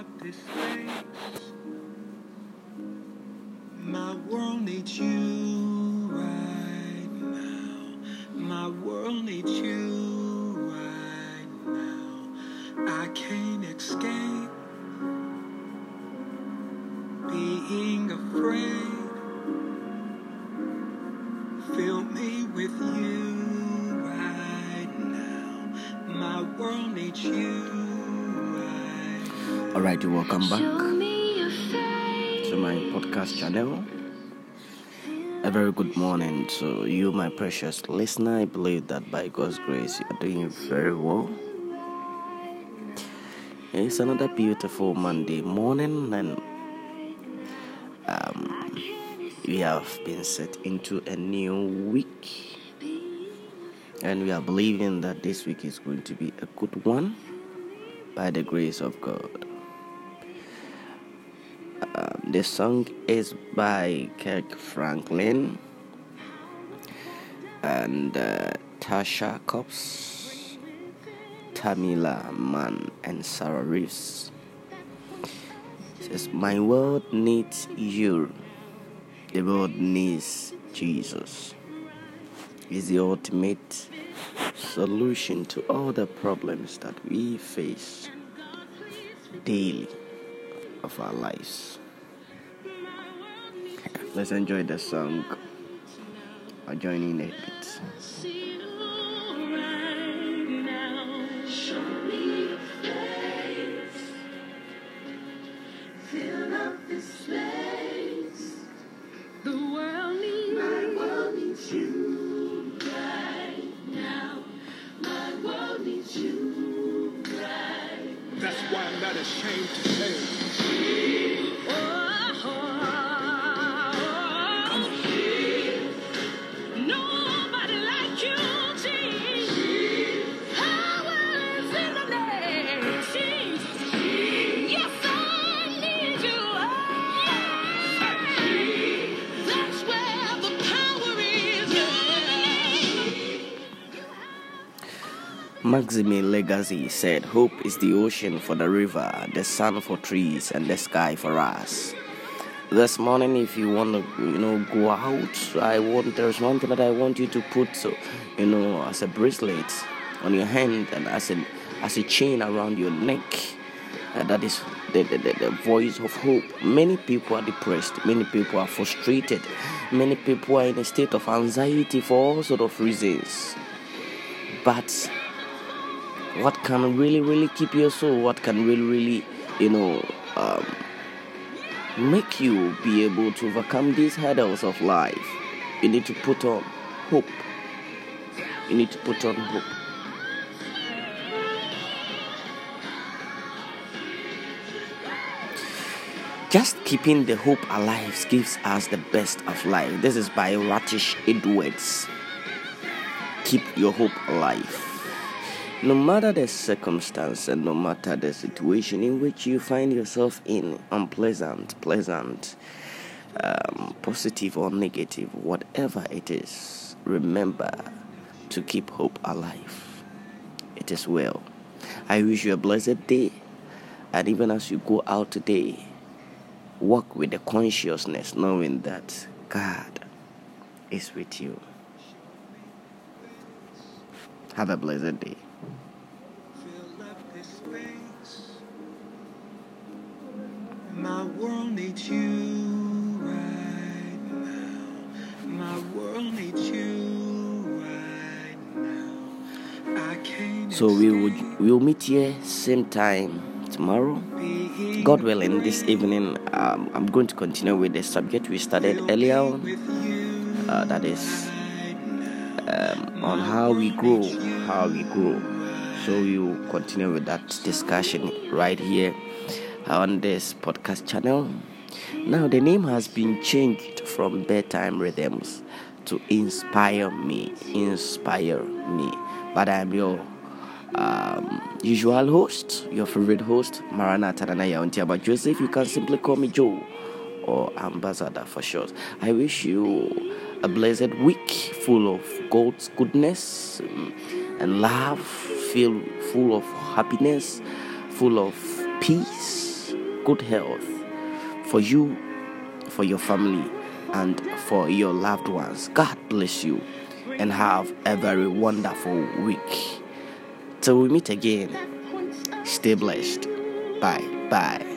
up this space. My world needs you right now. My world needs you right now. I can't escape being afraid. Fill me with you right now. My world needs you right All right, you welcome back Show me your face. to my podcast channel. A very good morning to you, my precious listener. I believe that by God's grace, you are doing very well. It's another beautiful Monday morning, and um, we have been set into a new week, and we are believing that this week is going to be a good one by the grace of God. The song is by Kirk Franklin and uh, Tasha Cobbs, Tamela Mann, and Sarah Reeves. It says, My world needs you. The world needs Jesus. Is the ultimate solution to all the problems that we face daily of our lives. Face. Fill up this space. The world needs my world needs you right now. My world needs you right. That's why I'm not ashamed to say. Maxime Lagacé said, Hope is the ocean for the river, the sun for trees, and the sky for us. This morning, if you want to, you know, go out, I want there's one thing that I want you to put, so, you know, as a bracelet on your hand and as a as a chain around your neck. Uh, that is the, the, the, voice of hope. Many people are depressed. Many people are frustrated. Many people are in a state of anxiety for all sort of reasons. But what can really really keep your soul what can really really you know um, make you be able to overcome these hurdles of life you need to put on hope. You need to put on hope. Just keeping the hope alive gives us the best of life. This is by ratish edwards. Keep your hope alive no matter the circumstance and no matter the situation in which you find yourself in, unpleasant, pleasant, um, positive or negative, whatever it is, remember to keep hope alive. It is well. I wish you a blessed day, and even as you go out today, walk with the consciousness knowing that God is with you. Have a blessed day. Needs you right now. My world needs you right now. I can't So we will we will meet here same time tomorrow. God willing, this evening um, I'm going to continue with the subject we started earlier on. Uh, that is um, on how we grow, how we grow. So we will continue with that discussion right here on this podcast channel. Now the name has been changed from bedtime rhythms to inspire me, inspire me. But I'm your um, usual host, your favorite host, Maranatha Nanaya Ontiaba Joseph. You can simply call me Joe or Ambassador for short. I wish you a blessed week full of God's goodness um, and love, filled full of happiness, full of peace, good health for you, for your family, and for your loved ones. God bless you and have a very wonderful week. Till we meet again, stay blessed. Bye. Bye.